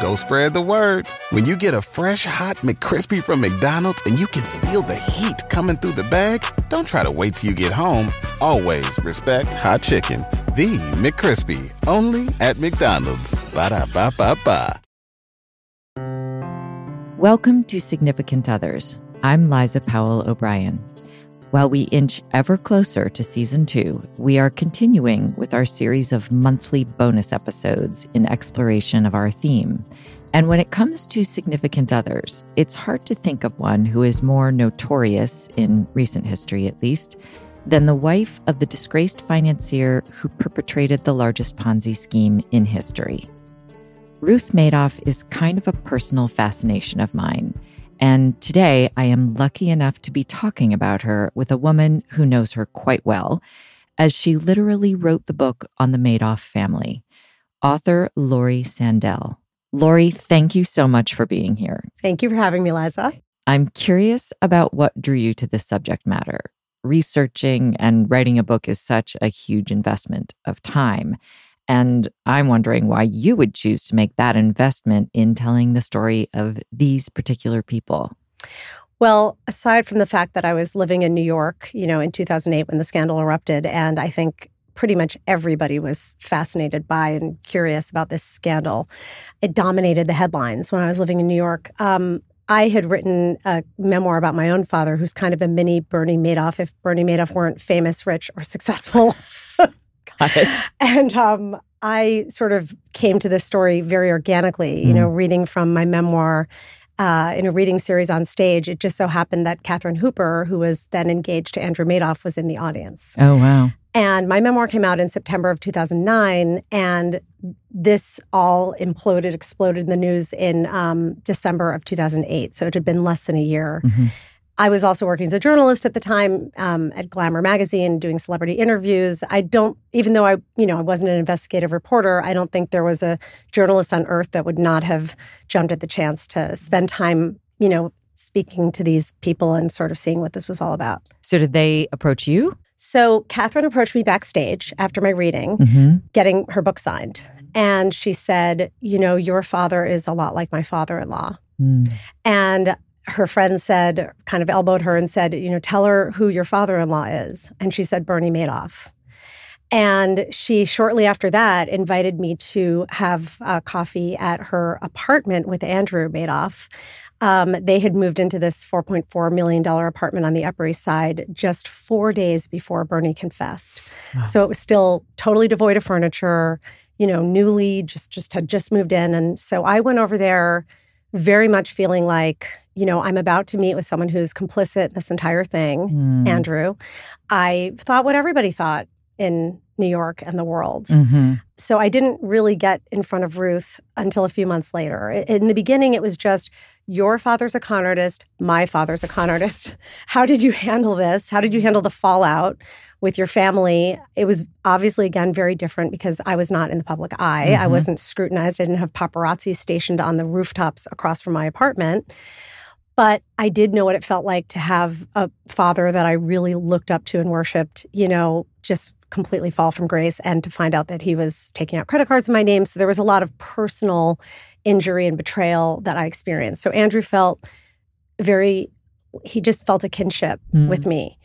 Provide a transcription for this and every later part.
Go spread the word. When you get a fresh hot McCrispy from McDonald's and you can feel the heat coming through the bag, don't try to wait till you get home. Always respect hot chicken. The McCrispy, only at McDonald's. Ba da ba ba ba. Welcome to Significant Others. I'm Liza Powell O'Brien. While we inch ever closer to season two, we are continuing with our series of monthly bonus episodes in exploration of our theme. And when it comes to significant others, it's hard to think of one who is more notorious, in recent history at least, than the wife of the disgraced financier who perpetrated the largest Ponzi scheme in history. Ruth Madoff is kind of a personal fascination of mine. And today I am lucky enough to be talking about her with a woman who knows her quite well, as she literally wrote the book on the Madoff family, author Laurie Sandell. Laurie, thank you so much for being here. Thank you for having me, Liza. I'm curious about what drew you to this subject matter. Researching and writing a book is such a huge investment of time. And I'm wondering why you would choose to make that investment in telling the story of these particular people. Well, aside from the fact that I was living in New York, you know, in 2008 when the scandal erupted, and I think pretty much everybody was fascinated by and curious about this scandal. It dominated the headlines when I was living in New York. Um, I had written a memoir about my own father, who's kind of a mini Bernie Madoff, if Bernie Madoff weren't famous, rich, or successful. Got it. And um, I sort of came to this story very organically, you mm. know, reading from my memoir uh, in a reading series on stage. It just so happened that Catherine Hooper, who was then engaged to Andrew Madoff, was in the audience. Oh, wow. And my memoir came out in September of 2009. And this all imploded, exploded in the news in um, December of 2008. So it had been less than a year. Mm-hmm. I was also working as a journalist at the time um, at Glamour magazine, doing celebrity interviews. I don't, even though I, you know, I wasn't an investigative reporter, I don't think there was a journalist on earth that would not have jumped at the chance to spend time, you know, speaking to these people and sort of seeing what this was all about. So, did they approach you? So, Catherine approached me backstage after my reading, mm-hmm. getting her book signed. And she said, You know, your father is a lot like my father in law. Mm. And her friend said, kind of elbowed her and said, you know, tell her who your father in law is. And she said, Bernie Madoff. And she, shortly after that, invited me to have uh, coffee at her apartment with Andrew Madoff. Um, they had moved into this $4.4 million apartment on the Upper East Side just four days before Bernie confessed. Wow. So it was still totally devoid of furniture, you know, newly just, just had just moved in. And so I went over there very much feeling like, you know, I'm about to meet with someone who's complicit in this entire thing, mm. Andrew. I thought what everybody thought in New York and the world. Mm-hmm. So I didn't really get in front of Ruth until a few months later. In the beginning, it was just, your father's a con artist, my father's a con artist. How did you handle this? How did you handle the fallout with your family? It was obviously, again, very different because I was not in the public eye. Mm-hmm. I wasn't scrutinized. I didn't have paparazzi stationed on the rooftops across from my apartment. But I did know what it felt like to have a father that I really looked up to and worshiped, you know, just completely fall from grace and to find out that he was taking out credit cards in my name. So there was a lot of personal injury and betrayal that I experienced. So Andrew felt very, he just felt a kinship mm. with me.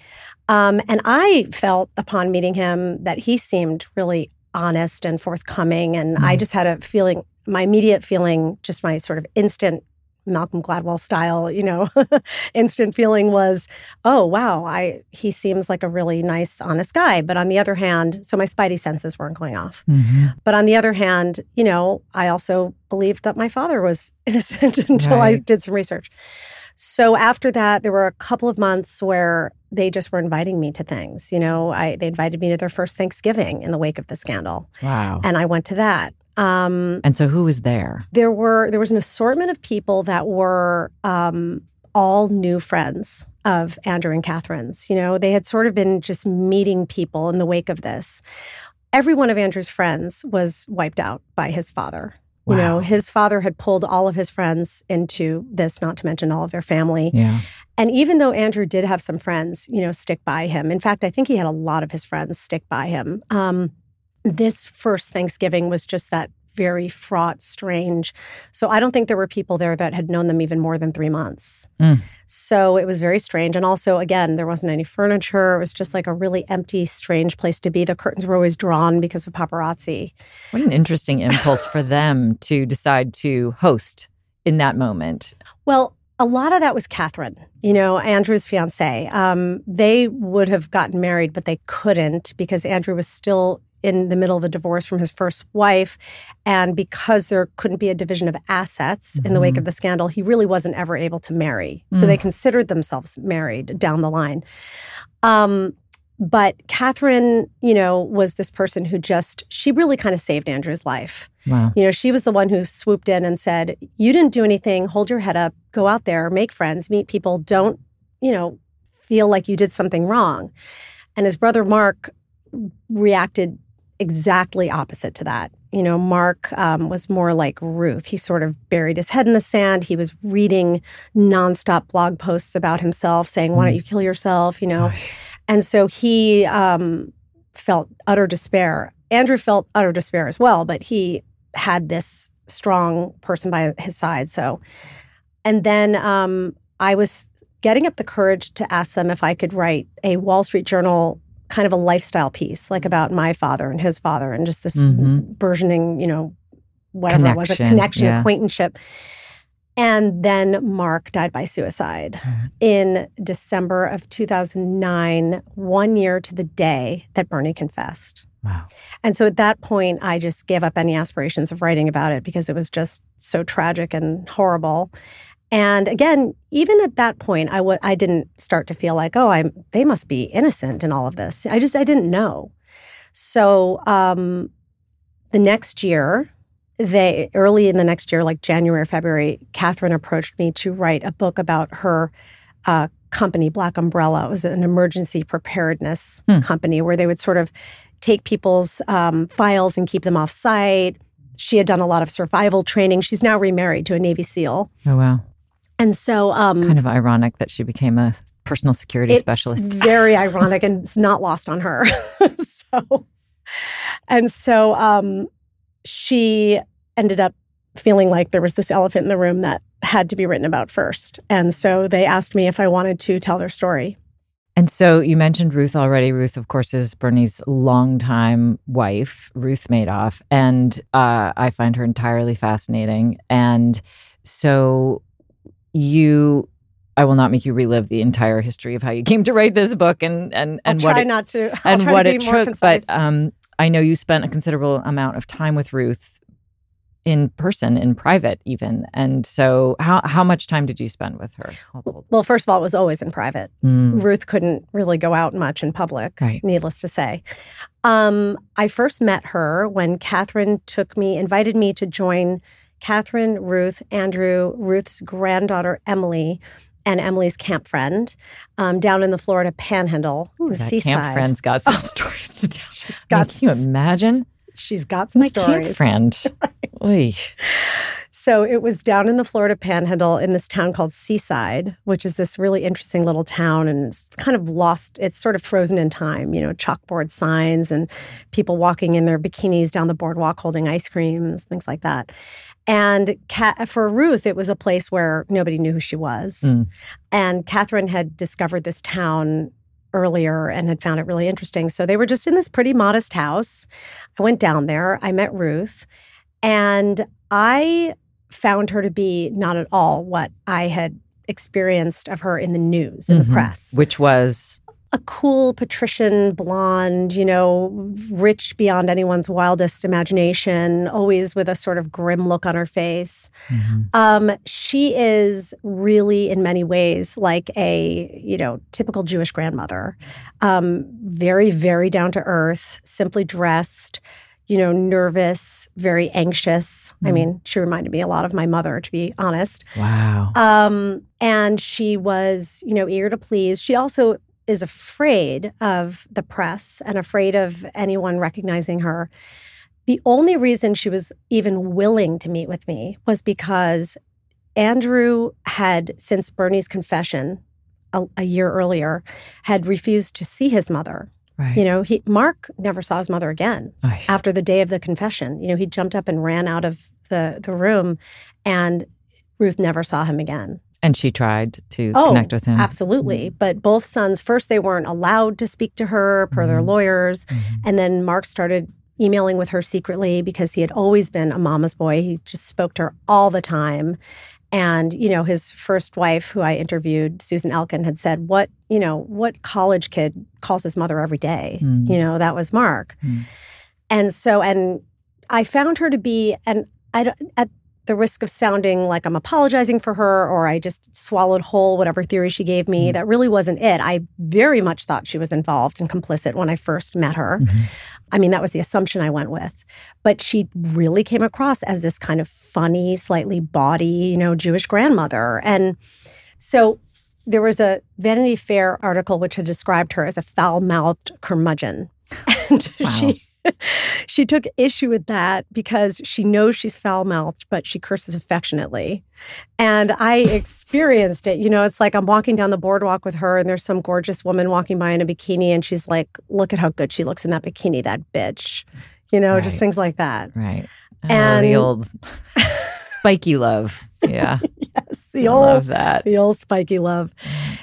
Um, and I felt upon meeting him that he seemed really honest and forthcoming. And mm. I just had a feeling, my immediate feeling, just my sort of instant Malcolm Gladwell style, you know, instant feeling was, oh wow, I he seems like a really nice, honest guy. But on the other hand, so my spidey senses weren't going off. Mm-hmm. But on the other hand, you know, I also believed that my father was innocent until right. I did some research. So after that, there were a couple of months where they just were inviting me to things. You know, I they invited me to their first Thanksgiving in the wake of the scandal. Wow. And I went to that. Um, and so, who was there? There were there was an assortment of people that were um, all new friends of Andrew and Catherine's. You know, they had sort of been just meeting people in the wake of this. Every one of Andrew's friends was wiped out by his father. Wow. You know, his father had pulled all of his friends into this, not to mention all of their family. Yeah. And even though Andrew did have some friends, you know, stick by him, in fact, I think he had a lot of his friends stick by him. Um, this first Thanksgiving was just that very fraught, strange. So I don't think there were people there that had known them even more than three months. Mm. So it was very strange. And also, again, there wasn't any furniture. It was just like a really empty, strange place to be. The curtains were always drawn because of paparazzi. What an interesting impulse for them to decide to host in that moment. Well, a lot of that was Catherine, you know, Andrew's fiance. Um, they would have gotten married, but they couldn't because Andrew was still in the middle of a divorce from his first wife. And because there couldn't be a division of assets mm-hmm. in the wake mm-hmm. of the scandal, he really wasn't ever able to marry. So mm. they considered themselves married down the line. Um, but Catherine, you know, was this person who just, she really kind of saved Andrew's life. Wow. You know, she was the one who swooped in and said, You didn't do anything. Hold your head up, go out there, make friends, meet people. Don't, you know, feel like you did something wrong. And his brother Mark reacted exactly opposite to that. You know, Mark um, was more like Ruth. He sort of buried his head in the sand. He was reading nonstop blog posts about himself, saying, "Why don't mm. you kill yourself?" You know, and so he um, felt utter despair. Andrew felt utter despair as well, but he had this strong person by his side. So, and then um, I was getting up the courage to ask them if I could write a Wall Street Journal kind of a lifestyle piece, like about my father and his father, and just this mm-hmm. burgeoning, you know, whatever connection, it was, a connection, yeah. acquaintanceship. And then Mark died by suicide mm-hmm. in December of 2009, one year to the day that Bernie confessed. Wow. And so at that point, I just gave up any aspirations of writing about it because it was just so tragic and horrible. And again, even at that point, I w- I didn't start to feel like, oh, I'm they must be innocent in all of this. I just I didn't know. So um, the next year, they early in the next year, like January, February, Catherine approached me to write a book about her uh, company, Black Umbrella. It was an emergency preparedness hmm. company where they would sort of take people's um, files and keep them off site. She had done a lot of survival training. She's now remarried to a Navy SEAL. Oh wow! And so, um, kind of ironic that she became a personal security it's specialist. very ironic, and it's not lost on her. so, and so, um, she ended up feeling like there was this elephant in the room that had to be written about first. And so they asked me if I wanted to tell their story. And so you mentioned Ruth already. Ruth, of course, is Bernie's longtime wife, Ruth Madoff. And uh, I find her entirely fascinating. And so you I will not make you relive the entire history of how you came to write this book and and and I'll what try it, not to I'll and what to it took. Concise. But um, I know you spent a considerable amount of time with Ruth in person, in private, even. And so, how how much time did you spend with her? Well, first of all, it was always in private. Mm. Ruth couldn't really go out much in public. Right. Needless to say, um, I first met her when Catherine took me, invited me to join Catherine, Ruth, Andrew, Ruth's granddaughter, Emily, and Emily's camp friend um, down in the Florida panhandle, Ooh, the seaside. Camp friend's got some oh, stories to tell. She's got I mean, can you imagine? She's got some My stories. camp friend. So it was down in the Florida panhandle in this town called Seaside, which is this really interesting little town and it's kind of lost, it's sort of frozen in time, you know, chalkboard signs and people walking in their bikinis down the boardwalk holding ice creams, things like that. And for Ruth, it was a place where nobody knew who she was. Mm. And Catherine had discovered this town earlier and had found it really interesting. So they were just in this pretty modest house. I went down there, I met Ruth, and I found her to be not at all what I had experienced of her in the news, in mm-hmm. the press. Which was? A cool patrician blonde, you know, rich beyond anyone's wildest imagination, always with a sort of grim look on her face. Mm-hmm. Um, she is really, in many ways, like a, you know, typical Jewish grandmother. Um, very, very down to earth, simply dressed, you know, nervous, very anxious. Mm. I mean, she reminded me a lot of my mother, to be honest. Wow. Um, and she was, you know, eager to please. She also is afraid of the press and afraid of anyone recognizing her. The only reason she was even willing to meet with me was because Andrew had, since Bernie's confession a, a year earlier, had refused to see his mother. Right. You know, he Mark never saw his mother again Ay. after the day of the confession. You know, he jumped up and ran out of the the room, and Ruth never saw him again. And she tried to oh, connect with him. Absolutely. Mm-hmm. But both sons, first, they weren't allowed to speak to her per mm-hmm. their lawyers. Mm-hmm. And then Mark started emailing with her secretly because he had always been a mama's boy. He just spoke to her all the time. And, you know, his first wife, who I interviewed, Susan Elkin, had said, What, you know, what college kid calls his mother every day? Mm. You know, that was Mark. Mm. And so, and I found her to be, and I, at the risk of sounding like I'm apologizing for her or I just swallowed whole whatever theory she gave me, mm. that really wasn't it. I very much thought she was involved and complicit when I first met her. Mm-hmm. I mean, that was the assumption I went with. But she really came across as this kind of funny, slightly bawdy, you know, Jewish grandmother. And so there was a Vanity Fair article which had described her as a foul mouthed curmudgeon. And wow. she she took issue with that because she knows she's foul mouthed, but she curses affectionately. And I experienced it. You know, it's like I'm walking down the boardwalk with her, and there's some gorgeous woman walking by in a bikini, and she's like, Look at how good she looks in that bikini, that bitch. You know, right. just things like that. Right. Oh, and the old spiky love. Yeah. yes. The I old love that. The old spiky love.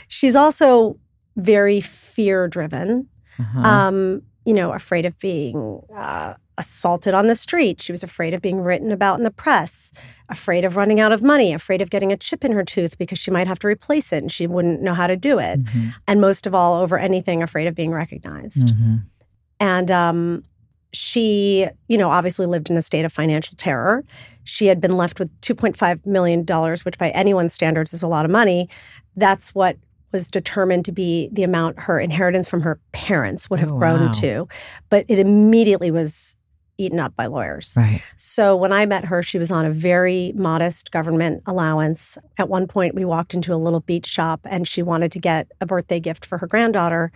She's also very fear driven. Uh-huh. Um, you know, afraid of being uh, assaulted on the street. She was afraid of being written about in the press, afraid of running out of money, afraid of getting a chip in her tooth because she might have to replace it and she wouldn't know how to do it. Mm-hmm. And most of all, over anything, afraid of being recognized. Mm-hmm. And um, she, you know, obviously lived in a state of financial terror. She had been left with $2.5 million, which by anyone's standards is a lot of money. That's what was determined to be the amount her inheritance from her parents would have oh, grown wow. to. But it immediately was eaten up by lawyers. Right. So when I met her, she was on a very modest government allowance. At one point, we walked into a little beach shop and she wanted to get a birthday gift for her granddaughter.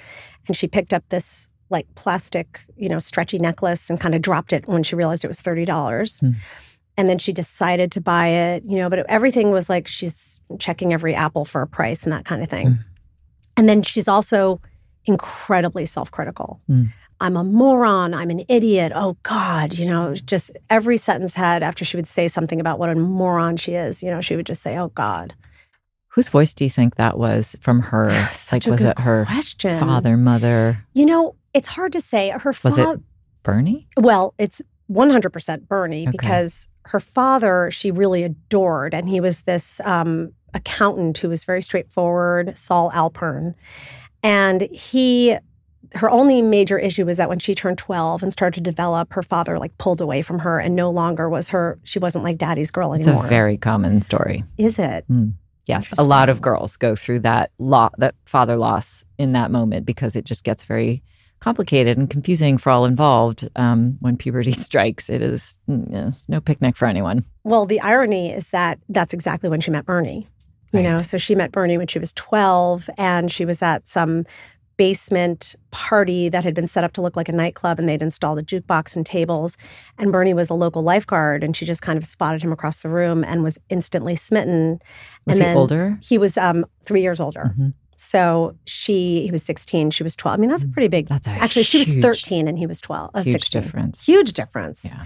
And she picked up this like plastic, you know, stretchy necklace and kind of dropped it when she realized it was $30. Mm. And then she decided to buy it, you know, but everything was like she's checking every apple for a price and that kind of thing. Mm. And then she's also incredibly self critical. Mm. I'm a moron. I'm an idiot. Oh God, you know, just every sentence had after she would say something about what a moron she is, you know, she would just say, oh God. Whose voice do you think that was from her? like, was it her question. father, mother? You know, it's hard to say. Her father. Was it Bernie? Well, it's 100% Bernie okay. because her father she really adored, and he was this um, accountant who was very straightforward, Saul Alpern, and he. Her only major issue was that when she turned 12 and started to develop, her father like pulled away from her and no longer was her, she wasn't like daddy's girl anymore. It's a very common story. Is it? Mm. Yes, a lot of girls go through that lot, that father loss in that moment because it just gets very complicated and confusing for all involved um, when puberty strikes. It is mm, no picnic for anyone. Well, the irony is that that's exactly when she met Bernie. You right. know, so she met Bernie when she was 12 and she was at some basement party that had been set up to look like a nightclub and they'd installed a jukebox and tables and Bernie was a local lifeguard and she just kind of spotted him across the room and was instantly smitten. Was and he older? He was um, three years older. Mm-hmm. So she, he was 16, she was 12. I mean, that's a pretty big. That's actually, huge, she was 13 and he was 12. Uh, huge 16. difference. Huge difference. Yeah.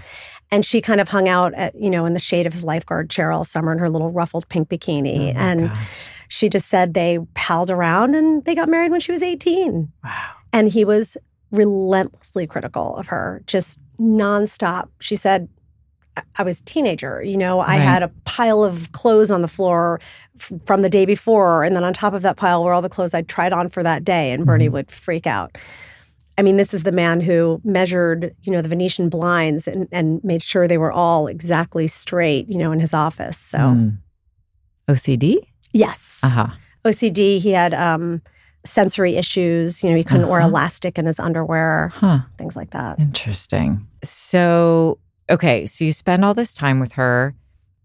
And she kind of hung out at, you know, in the shade of his lifeguard chair all summer in her little ruffled pink bikini. Oh and gosh. she just said they palled around and they got married when she was 18. Wow. And he was relentlessly critical of her, just nonstop. She said, I was a teenager. You know, I right. had a pile of clothes on the floor f- from the day before. And then on top of that pile were all the clothes I'd tried on for that day. And Bernie mm-hmm. would freak out. I mean, this is the man who measured, you know, the Venetian blinds and, and made sure they were all exactly straight, you know, in his office. So, mm. OCD? Yes. Uh huh. OCD. He had um, sensory issues. You know, he couldn't uh-huh. wear elastic in his underwear, huh. things like that. Interesting. So, okay, so you spend all this time with her,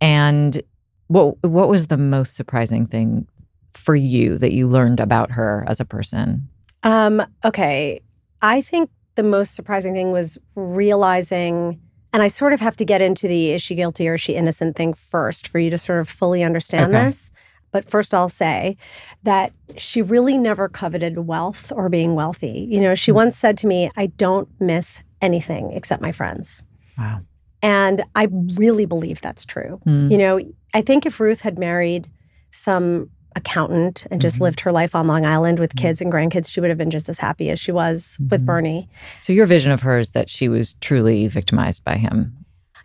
and what what was the most surprising thing for you that you learned about her as a person? Um, okay, I think the most surprising thing was realizing. And I sort of have to get into the is she guilty or is she innocent thing first for you to sort of fully understand okay. this. But first, I'll say that she really never coveted wealth or being wealthy. You know, she mm. once said to me, I don't miss anything except my friends. Wow. And I really believe that's true. Mm. You know, I think if Ruth had married some accountant and just mm-hmm. lived her life on Long Island with mm-hmm. kids and grandkids, she would have been just as happy as she was mm-hmm. with Bernie. So, your vision of her is that she was truly victimized by him?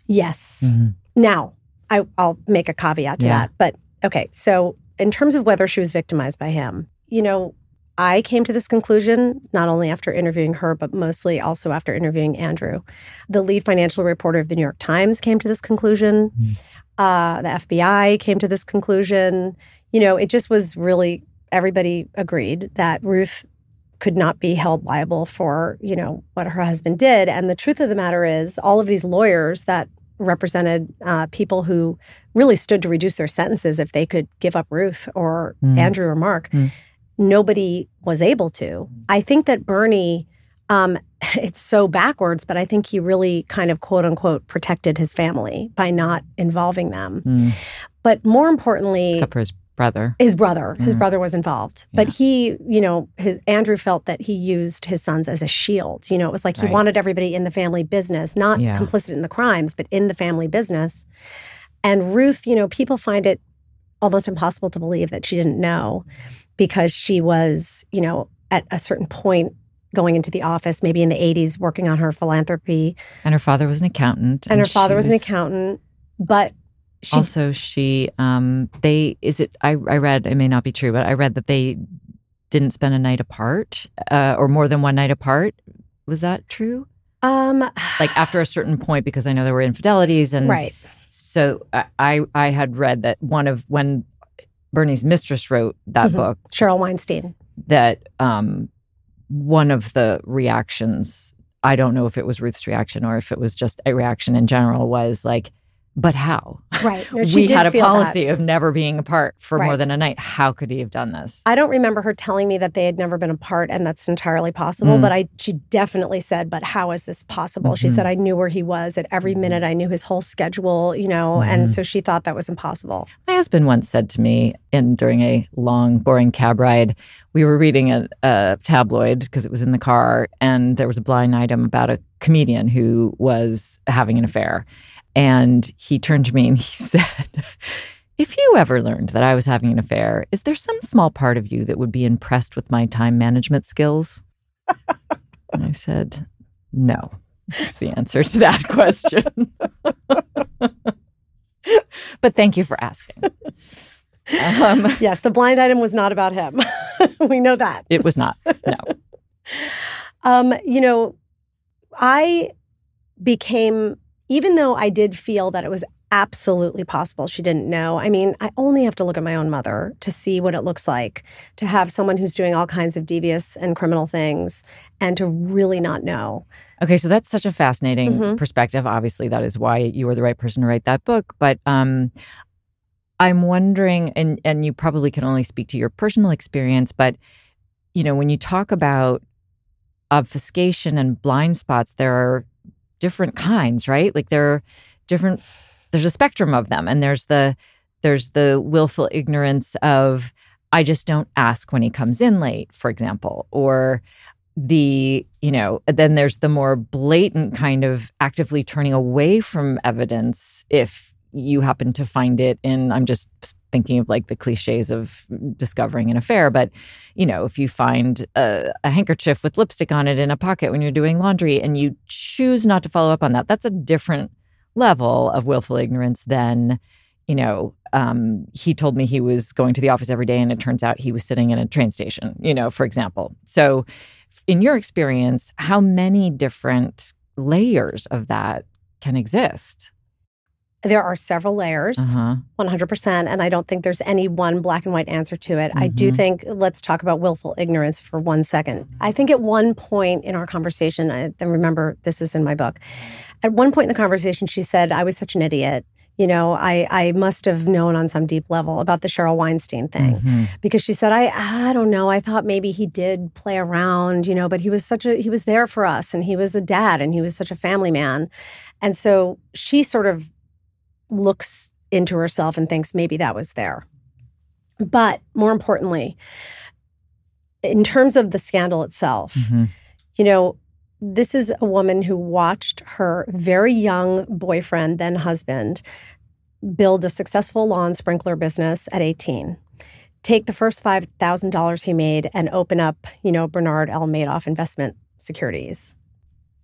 Yes. Mm-hmm. Now, I, will make a caveat to yeah. that. But okay, so in terms of whether she was victimized by him, you know, I came to this conclusion not only after interviewing her, but mostly also after interviewing Andrew. The lead financial reporter of the New York Times came to this conclusion. Mm. Uh, the FBI came to this conclusion. You know, it just was really everybody agreed that Ruth could not be held liable for, you know, what her husband did. And the truth of the matter is, all of these lawyers that represented uh, people who really stood to reduce their sentences if they could give up Ruth or mm. Andrew or Mark. Mm. Nobody was able to. I think that Bernie, um, it's so backwards, but I think he really kind of quote unquote protected his family by not involving them. Mm. But more importantly, except for his brother. His brother. His mm. brother was involved. Yeah. But he, you know, his Andrew felt that he used his sons as a shield. You know, it was like he right. wanted everybody in the family business, not yeah. complicit in the crimes, but in the family business. And Ruth, you know, people find it almost impossible to believe that she didn't know because she was, you know, at a certain point going into the office, maybe in the 80s, working on her philanthropy. And her father was an accountant. And, and her father was, was an accountant. But she, also, she um they is it I I read it may not be true, but I read that they didn't spend a night apart uh, or more than one night apart. Was that true? Um, like after a certain point, because I know there were infidelities and right. So I I had read that one of when Bernie's mistress wrote that mm-hmm. book, Sheryl Weinstein, that um one of the reactions I don't know if it was Ruth's reaction or if it was just a reaction in general was like but how? Right. No, we had a policy that. of never being apart for right. more than a night. How could he have done this? I don't remember her telling me that they had never been apart, and that's entirely possible. Mm. But I, she definitely said, "But how is this possible?" Mm-hmm. She said, "I knew where he was at every mm-hmm. minute. I knew his whole schedule, you know, mm-hmm. and so she thought that was impossible." My husband once said to me, in during a long, boring cab ride, we were reading a, a tabloid because it was in the car, and there was a blind item about a comedian who was having an affair. And he turned to me and he said, If you ever learned that I was having an affair, is there some small part of you that would be impressed with my time management skills? and I said, No. That's the answer to that question. but thank you for asking. Um, yes, the blind item was not about him. we know that. It was not. No. Um, you know, I became even though I did feel that it was absolutely possible she didn't know. I mean, I only have to look at my own mother to see what it looks like to have someone who's doing all kinds of devious and criminal things and to really not know. Okay, so that's such a fascinating mm-hmm. perspective. Obviously, that is why you were the right person to write that book, but um I'm wondering and and you probably can only speak to your personal experience, but you know, when you talk about obfuscation and blind spots, there are different kinds, right? Like there are different there's a spectrum of them and there's the there's the willful ignorance of I just don't ask when he comes in late, for example, or the you know then there's the more blatant kind of actively turning away from evidence if you happen to find it in i'm just thinking of like the cliches of discovering an affair but you know if you find a, a, handkerchief with lipstick on it in a pocket when you're doing laundry and you choose not to follow up on that that's a different level of willful ignorance than you know um, he told me he was going to the office every day and it turns out he was sitting in a train station you know for example. So in your experience how many different layers of that can exist There are several layers, uh-huh. 100%. And I don't think there's any one black and white answer to it. Mm-hmm. I do mm-hmm. think, let's talk about willful ignorance for one second. I think at one point in our conversation, I remember this is in my book, at one point in the conversation, she said, I was such an idiot you know, I I must have known on some deep level about the Sheryl Weinstein thing mm-hmm. because she said, I I don't know, I thought maybe he did play around, you know, but he was such a he was there for us and he was a dad and he was such a family man, and so she sort of looks into herself and thinks maybe that was there, but more importantly, in terms of the scandal itself, mm-hmm. you know, this is a woman who watched her very young boyfriend, then husband, build a successful lawn sprinkler business at 18. Take the first $5,000 he made and open up, you know, Bernard L. Madoff investment securities.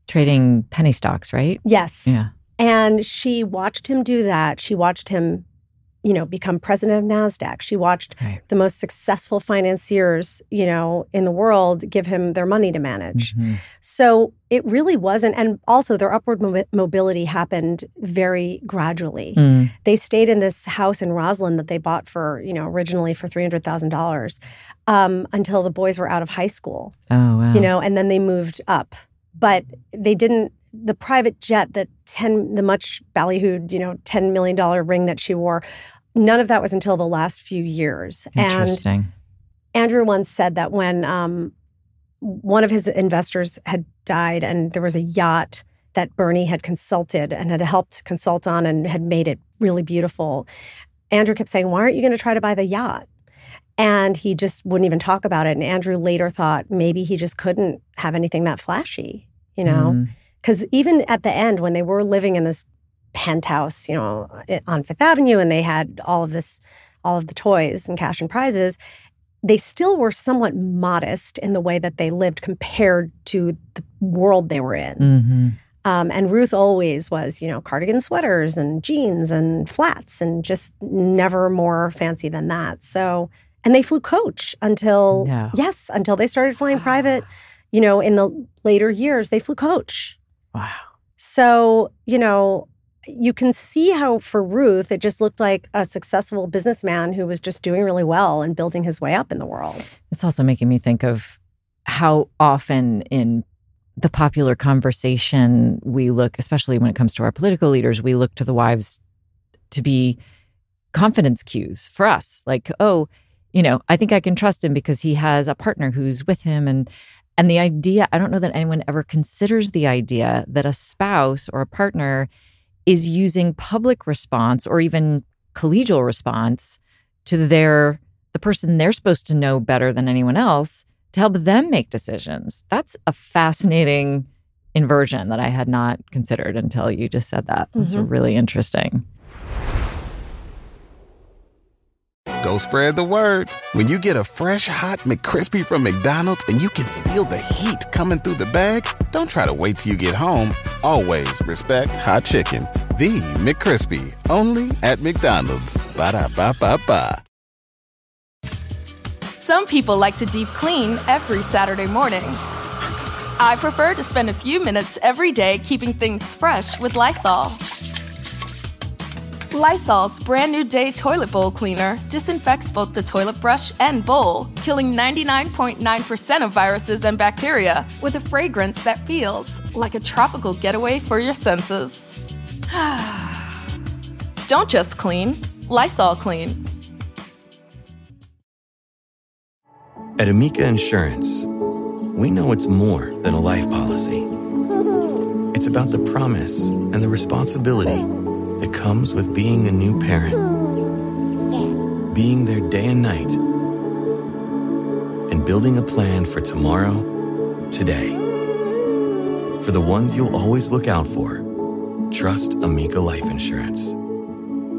Trading penny stocks, right? Yes. Yeah. And she watched him do that. She watched him you know, become president of NASDAQ. She watched right. the most successful financiers, you know, in the world give him their money to manage. Mm-hmm. So it really wasn't. And also, their upward mo- mobility happened very gradually. Mm. They stayed in this house in Roslyn that they bought for, you know, originally for $300,000 um, until the boys were out of high school. Oh, wow. You know, and then they moved up. But they didn't the private jet, that 10, the much ballyhooed, you know, $10 million ring that she wore, none of that was until the last few years. Interesting. And Andrew once said that when um, one of his investors had died and there was a yacht that Bernie had consulted and had helped consult on and had made it really beautiful, Andrew kept saying, Why aren't you going to try to buy the yacht? And he just wouldn't even talk about it. And Andrew later thought maybe he just couldn't have anything that flashy, you know? Mm. Because even at the end, when they were living in this penthouse, you know, on Fifth Avenue, and they had all of this, all of the toys and cash and prizes, they still were somewhat modest in the way that they lived compared to the world they were in. Mm-hmm. Um, and Ruth always was, you know, cardigan sweaters and jeans and flats and just never more fancy than that. So, and they flew coach until, no. yes, until they started flying private. You know, in the later years, they flew coach. Wow. So, you know, you can see how for Ruth, it just looked like a successful businessman who was just doing really well and building his way up in the world. It's also making me think of how often in the popular conversation we look, especially when it comes to our political leaders, we look to the wives to be confidence cues for us. Like, oh, you know, I think I can trust him because he has a partner who's with him and and the idea, I don't know that anyone ever considers the idea that a spouse or a partner is using public response or even collegial response to their the person they're supposed to know better than anyone else to help them make decisions. That's a fascinating inversion that I had not considered until you just said that. That's mm-hmm. really interesting. Go spread the word. When you get a fresh hot McCrispy from McDonald's and you can feel the heat coming through the bag, don't try to wait till you get home. Always respect hot chicken. The McCrispy, only at McDonald's. Ba da ba ba ba. Some people like to deep clean every Saturday morning. I prefer to spend a few minutes every day keeping things fresh with Lysol. Lysol's brand new day toilet bowl cleaner disinfects both the toilet brush and bowl, killing 99.9% of viruses and bacteria with a fragrance that feels like a tropical getaway for your senses. Don't just clean, Lysol clean. At Amica Insurance, we know it's more than a life policy. It's about the promise and the responsibility that comes with being a new parent. Being there day and night. And building a plan for tomorrow, today. For the ones you'll always look out for, trust Amica Life Insurance.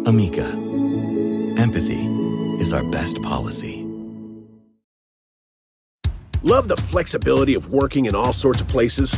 Amica. Empathy is our best policy. Love the flexibility of working in all sorts of places?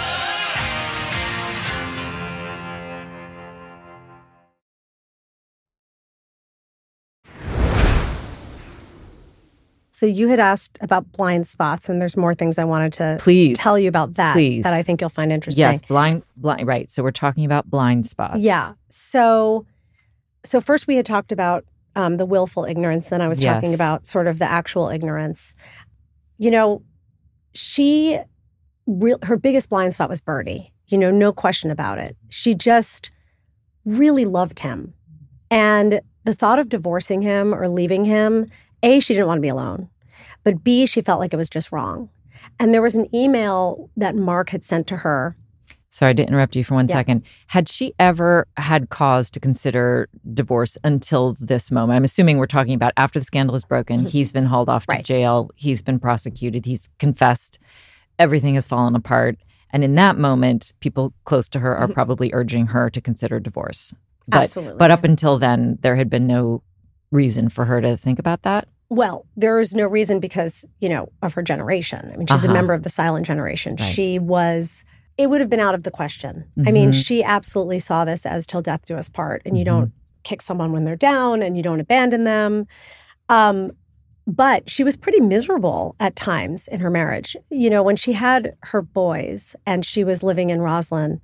So you had asked about blind spots, and there's more things I wanted to please tell you about that. Please. that I think you'll find interesting. Yes, blind, blind. Right. So we're talking about blind spots. Yeah. So, so first we had talked about um, the willful ignorance. Then I was Yes. talking about sort of the actual ignorance. You know, she, real her biggest blind spot was Bernie. You know, no question about it. She just really loved him, and the thought of divorcing him or leaving him, a she didn't want to be alone, but b she felt like it was just wrong. And there was an email that Mark had sent to her Sorry to interrupt you for one Yeah. second. Had she ever had cause to consider divorce until this moment? I'm assuming we're talking about after the scandal is broken. Mhm. He's been hauled off to Right. jail. He's been prosecuted. He's confessed. Everything has fallen apart. And in that moment, people close to her are Mhm. probably urging her to consider divorce. But, Absolutely. But up until then, there had been no reason for her to think about that. Well, there is no reason because, you know, of her generation. I mean, she's Uh-huh. a member of the silent generation. Right. She was, it would have been out of the question. I mean, Mhm. she absolutely saw this as till death do us part. And you Mhm. don't kick someone when they're down and you don't abandon them. Um, but she was pretty miserable at times in her marriage. You know, when she had her boys and she was living in Roslyn,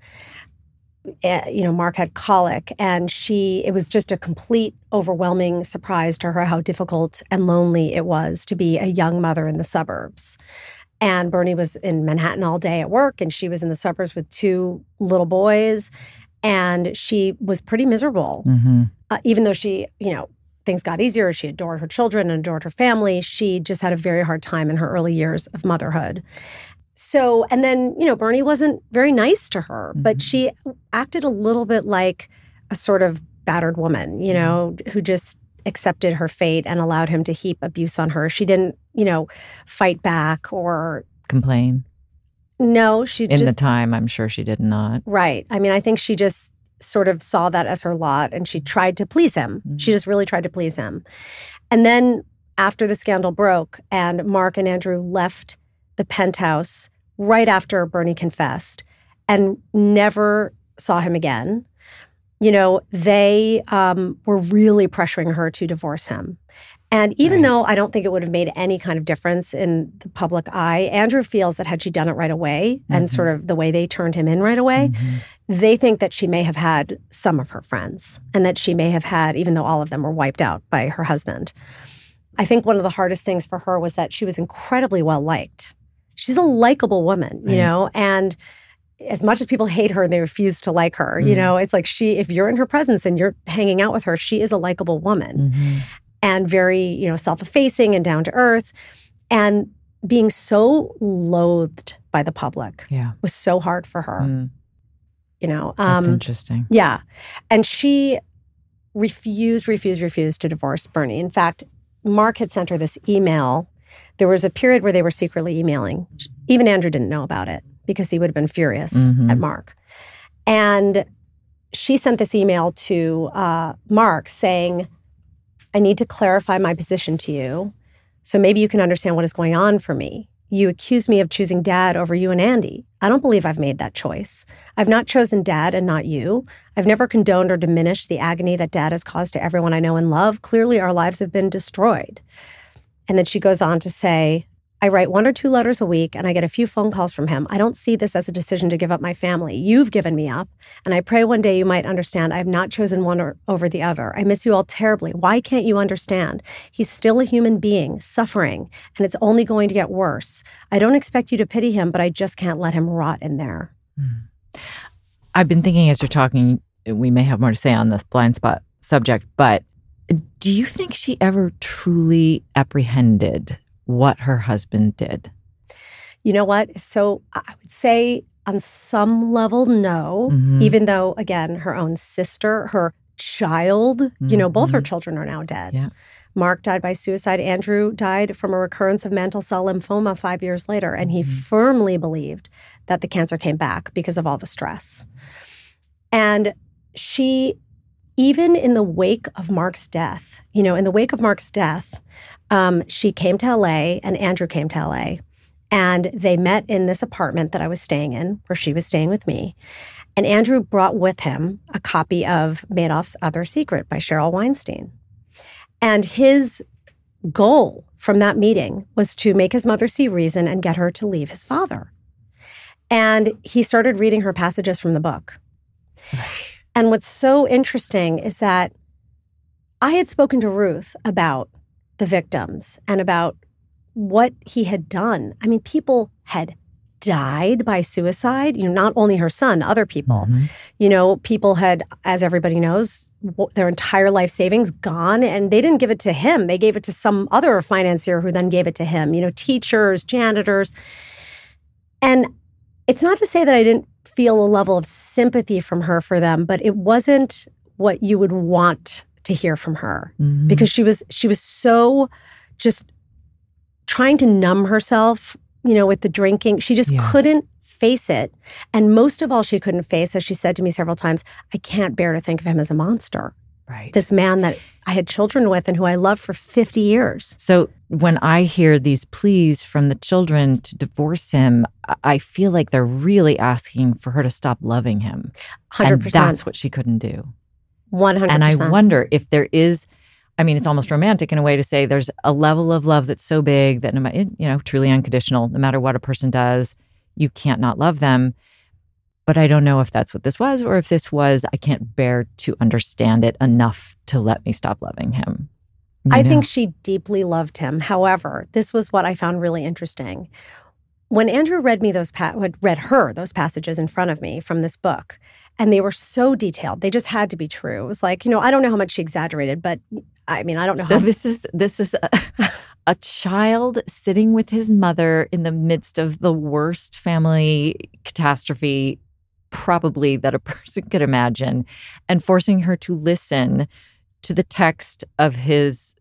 you know, Mark had colic, and she, it was just a complete, overwhelming surprise to her how difficult and lonely it was to be a young mother in the suburbs. And Bernie was in Manhattan all day at work, and she was in the suburbs with two little boys. And she was pretty miserable, Mm-hmm. uh, even though she, you know, things got easier. She adored her children and adored her family. She just had a very hard time in her early years of motherhood. So, and then, you know, Bernie wasn't very nice to her, but Mhm. she acted a little bit like a sort of battered woman, you know, who just accepted her fate and allowed him to heap abuse on her. She didn't, you know, fight back or Complain. no, she In just the time, I'm sure she did not. Right. I mean, I think she just sort of saw that as her lot and she tried to please him. She Mhm. just really tried to please him. And then after the scandal broke and Mark and Andrew left the penthouse right after Bernie confessed and never saw him again, you know, they um, were really pressuring her to divorce him. And even Right. though I don't think it would have made any kind of difference in the public eye, Andrew feels that had she done it right away and Mhm. sort of the way they turned him in right away, Mhm. they think that she may have had some of her friends and that she may have had, even though all of them were wiped out by her husband. I think one of the hardest things for her was that she was incredibly well liked. She's a likable woman, you Right. know, and as much as people hate her and they refuse to like her, you Mhm. know, it's like she, if you're in her presence and you're hanging out with her, she is a likable woman Mhm. and very, you know, self-effacing and down to earth. And being so loathed by the public Yeah. was so hard for her, Mm, you know. that's Um, interesting. yeah. And she refused, refused, refused to divorce Bernie. In fact, Mark had sent her this email. There was a period where they were secretly emailing. Even Andrew didn't know about it because he would have been furious Mhm. at Mark. And she sent this email to uh, Mark saying, I need to clarify my position to you so maybe you can understand what is going on for me. You accuse me of choosing dad over you and Andy. I don't believe I've made that choice. I've not chosen dad and not you. I've never condoned or diminished the agony that dad has caused to everyone I know and love. Clearly, our lives have been destroyed. And then she goes on to say, I write one or two letters a week and I get a few phone calls from him. I don't see this as a decision to give up my family. You've given me up, and I pray one day you might understand I have not chosen one or, over the other. I miss you all terribly. Why can't you understand? He's still a human being, suffering, and it's only going to get worse. I don't expect you to pity him, but I just can't let him rot in there. Hmm. I've been thinking as you're talking, we may have more to say on this blind spot subject, but Do you think she ever truly apprehended what her husband did? You know what? So I would say on some level, no, mm-hmm. even though, again, her own sister, her child, mm-hmm. you know, both her mm-hmm. children are now dead. Yeah. Mark died by suicide. Andrew died from a recurrence of mantle cell lymphoma five years later. And he mm-hmm. firmly believed that the cancer came back because of all the stress. And she, even in the wake of Mark's death, you know, in the wake of Mark's death, um, she came to LA and Andrew came to LA. And they met in this apartment that I was staying in, where she was staying with me. And Andrew brought with him a copy of Madoff's Other Secret by Sheryl Weinstein. And his goal from that meeting was to make his mother see reason and get her to leave his father. And he started reading her passages from the book. and what's so interesting is that I had spoken to Ruth about the victims and about what he had done. I mean, people had died by suicide, you know, not only her son, other people. Mm-hmm. You know, people had, as everybody knows, their entire life savings gone and they didn't give it to him. They gave it to some other financier who then gave it to him, you know, teachers, janitors. And it's not to say that I didn't feel a level of sympathy from her for them, but it wasn't what you would want to hear from her mm-hmm. because she was she was so just trying to numb herself you know, with the drinking. She just yeah. couldn't face it. And most of all, she couldn't face, as she said to me several times, I can't bear to think of him as a monster. Right. This man that I had children with and who I loved for 50 years. So when I hear these pleas from the children to divorce him, I feel like they're really asking for her to stop loving him. 100%. And that's what she couldn't do. 100%. And I wonder if there is I mean, it's almost romantic in a way to say there's a level of love that's so big that no matter, you know, truly unconditional, no matter what a person does, you can't not love them. But I don't know if that's what this was or if this was, I can't bear to understand it enough to let me stop loving him. You I know? think she deeply loved him. However, this was what I found really interesting. When Andrew read me those pa- read her those passages in front of me from this book, and they were so detailed. They just had to be true. It was like, you know, I don't know how much she exaggerated, but I mean, I don't know. So how- this is this is a, a child sitting with his mother in the midst of the worst family catastrophe probably that a person could imagine and forcing her to listen to the text of his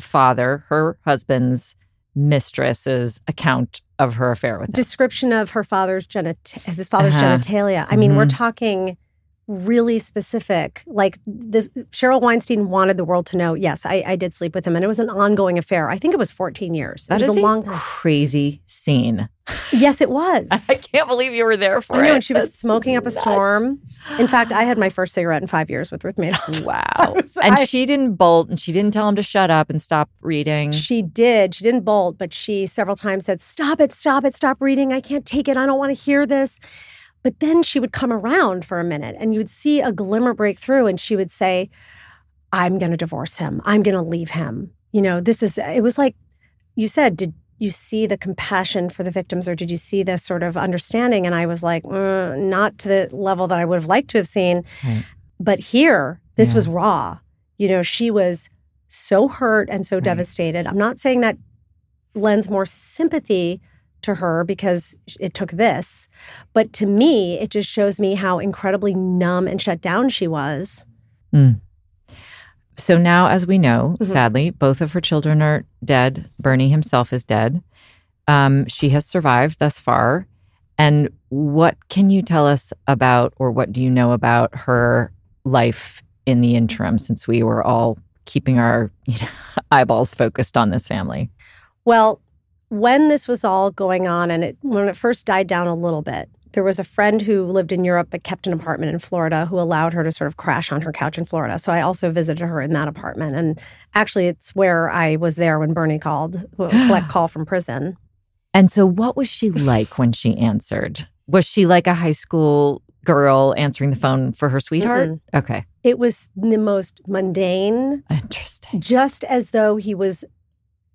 father, her husband's mistress's account of her affair with him. Description of her father's genit- his father's uh-huh. genitalia. I mean, mm-hmm. we're talking really specific. Like this, Sheryl Weinstein wanted the world to know. Yes, I, I did sleep with him, and it was an ongoing affair. I think it was 14 years. That it was a long, crazy scene. Yes, it was. I can't believe you were there for I know, it. And she was That's smoking up a storm. In fact, I had my first cigarette in five years with Ruth Madoff. Wow. was, and I, she didn't bolt, and she didn't tell him to shut up and stop reading. She did. She didn't bolt, but she several times said, "Stop it! Stop it! Stop reading! I can't take it. I don't want to hear this." But then she would come around for a minute and you would see a glimmer break through and she would say, I'm going to divorce him. I'm going to leave him. You know, this is, it was like you said, did you see the compassion for the victims or did you see this sort of understanding? And I was like, mm, not to the level that I would have liked to have seen. Right. But here, this yeah. was raw. You know, she was so hurt and so right. devastated. I'm not saying that lends more sympathy to her because it took this. But to me, it just shows me how incredibly numb and shut down she was. Mm. So now, as we know, mm-hmm. sadly, both of her children are dead. Bernie himself is dead. Um, she has survived thus far. And what can you tell us about, or what do you know about her life in the interim since we were all keeping our you know, eyeballs focused on this family? Well, when this was all going on and it when it first died down a little bit there was a friend who lived in Europe but kept an apartment in Florida who allowed her to sort of crash on her couch in Florida. So I also visited her in that apartment. And actually, it's where I was there when Bernie called, collect call from prison. And so, what was she like when she answered? Was she like a high school girl answering the phone for her sweetheart? Mm-hmm. Okay. It was the most mundane. Interesting. Just as though he was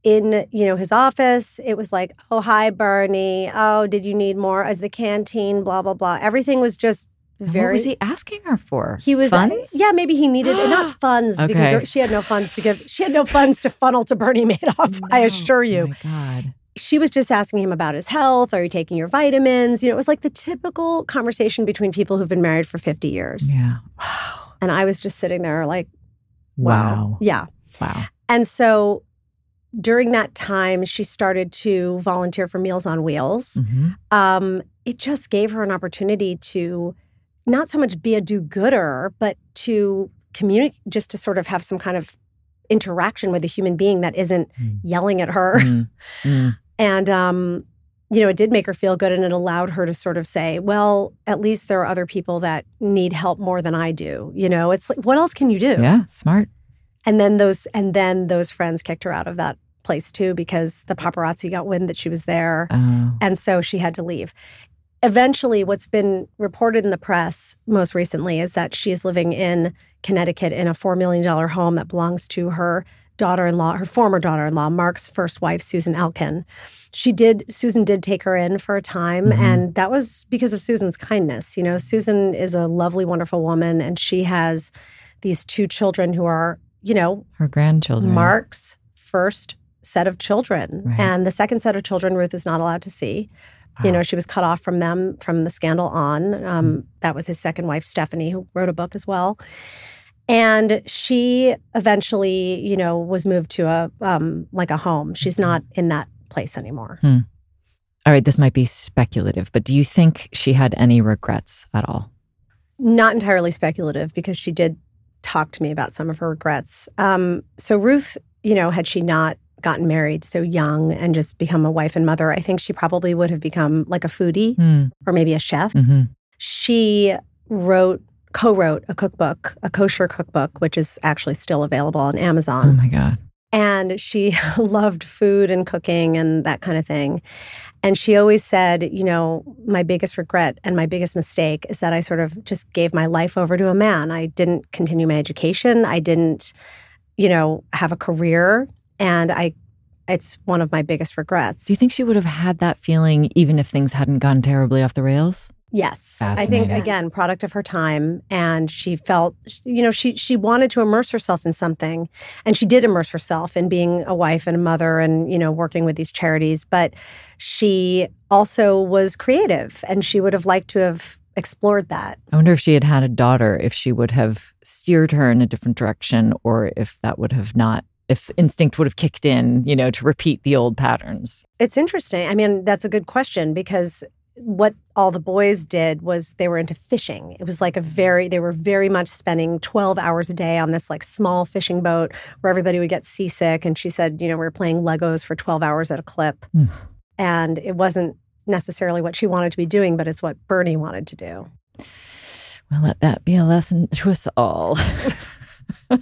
in you know his office it was like oh hi bernie oh did you need more as the canteen blah blah blah everything was just very. what was he asking her for? He was, uh, funds. yeah, maybe he needed not funds Okay. because there, she had no funds to give. She had no funds to funnel to Bernie Madoff. I assure you. Oh my God. she was just asking him about his health. Are you taking your vitamins? You know, it was like the typical conversation between people who've been married for 50 years. Yeah. Wow. And I was just sitting there like, wow. Wow. Yeah. Wow. And so during that time, she started to volunteer for Meals on Wheels. Mhm. Um, it just gave her an opportunity to not so much be a do gooder, but to communicate, just to sort of have some kind of interaction with a human being that isn't Mm. yelling at her. Mm. Mm. And, um, you know, it did make her feel good and it allowed her to sort of say, well, at least there are other people that need help more than I do. You know, it's like, what else can you do? Yeah. Smart. And then those, and then those friends kicked her out of that place too because the paparazzi got wind that she was there. Oh. And so she had to leave. Eventually, what's been reported in the press most recently is that she is living in Connecticut in a $4 million home that belongs to her daughter in law, her former daughter in law, Mark's first wife, Susan Elkin. She did, Susan did take her in for a time, Mhm. and that was because of Susan's kindness. You know, Susan is a lovely, wonderful woman, and she has these two children who are, you know, Her grandchildren. Mark's first set of children. Right. And the second set of children, Ruth is not allowed to see. You know, she was cut off from them from the scandal on. Um, That was his second wife, Stephanie, who wrote a book as well. And she eventually, you know, was moved to a um, like a home. She's not in that place anymore. All right. This might be speculative, but do you think she had any regrets at all? Not entirely speculative because she did talk to me about some of her regrets. Um, so Ruth, you know, had she not gotten married so young and just become a wife and mother, I think she probably would have become like a foodie Mm. or maybe a chef. hmm She wrote, co-wrote a cookbook, a kosher cookbook, which is actually still available on Amazon. Oh my God. and she loved food and cooking and that kind of thing. And she always said, you know, my biggest regret and my biggest mistake is that I sort of just gave my life over to a man. I didn't continue my education. I didn't, you know, have a career. And I, it's one of my biggest regrets. Do you think she would have had that feeling even if things hadn't gone terribly off the rails? Yes. I think again, product of her time and she felt you know, she she wanted to immerse herself in something and she did immerse herself in being a wife and a mother and, you know, working with these charities, but she also was creative and she would have liked to have explored that. I wonder if she had had a daughter, if she would have steered her in a different direction, or if that would have not, if instinct would have kicked in, you know, to repeat the old patterns. It's interesting. I mean, that's a good question because what all the boys did was they were into fishing. It was like a very, they were very much spending 12 hours a day on this like small fishing boat where everybody would get seasick. And she said, you know, we were playing Legos for 12 hours at a clip. Mm. And it wasn't necessarily what she wanted to be doing, but it's what Bernie wanted to do. Well, let that be a lesson to us all.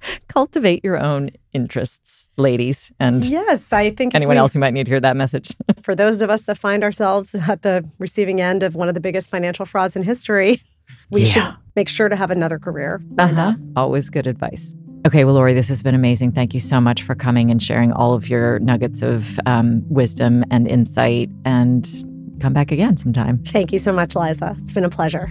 Cultivate your own interests, ladies, and Yes, I think anyone we- else who might need to hear that message. for those of us that find ourselves at the receiving end of one of the biggest financial frauds in history, we Yeah. should make sure to have another career. Uh-huh. Always good advice. Okay, well, Laurie, this has been amazing. Thank you so much for coming and sharing all of your nuggets of um, wisdom and insight. And come back again sometime. Thank you so much, Liza. It's been a pleasure.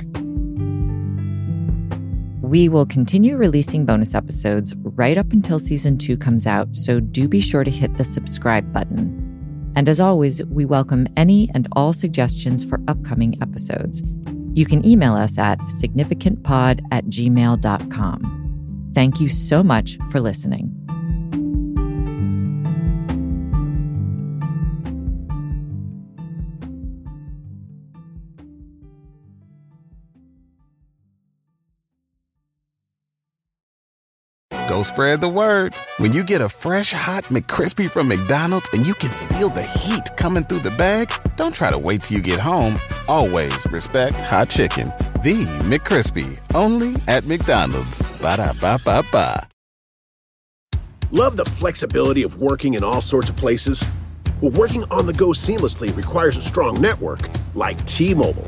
We will continue releasing bonus episodes right up until season two comes out, so do be sure to hit the subscribe button. And as always, we welcome any and all suggestions for upcoming episodes. You can email us at significantpod at gmail.com. Thank you so much for listening. Spread the word. When you get a fresh hot McCrispy from McDonald's and you can feel the heat coming through the bag, don't try to wait till you get home. Always respect hot chicken. The McCrispy, only at McDonald's. Ba da ba ba ba. Love the flexibility of working in all sorts of places? Well, working on the go seamlessly requires a strong network like T Mobile.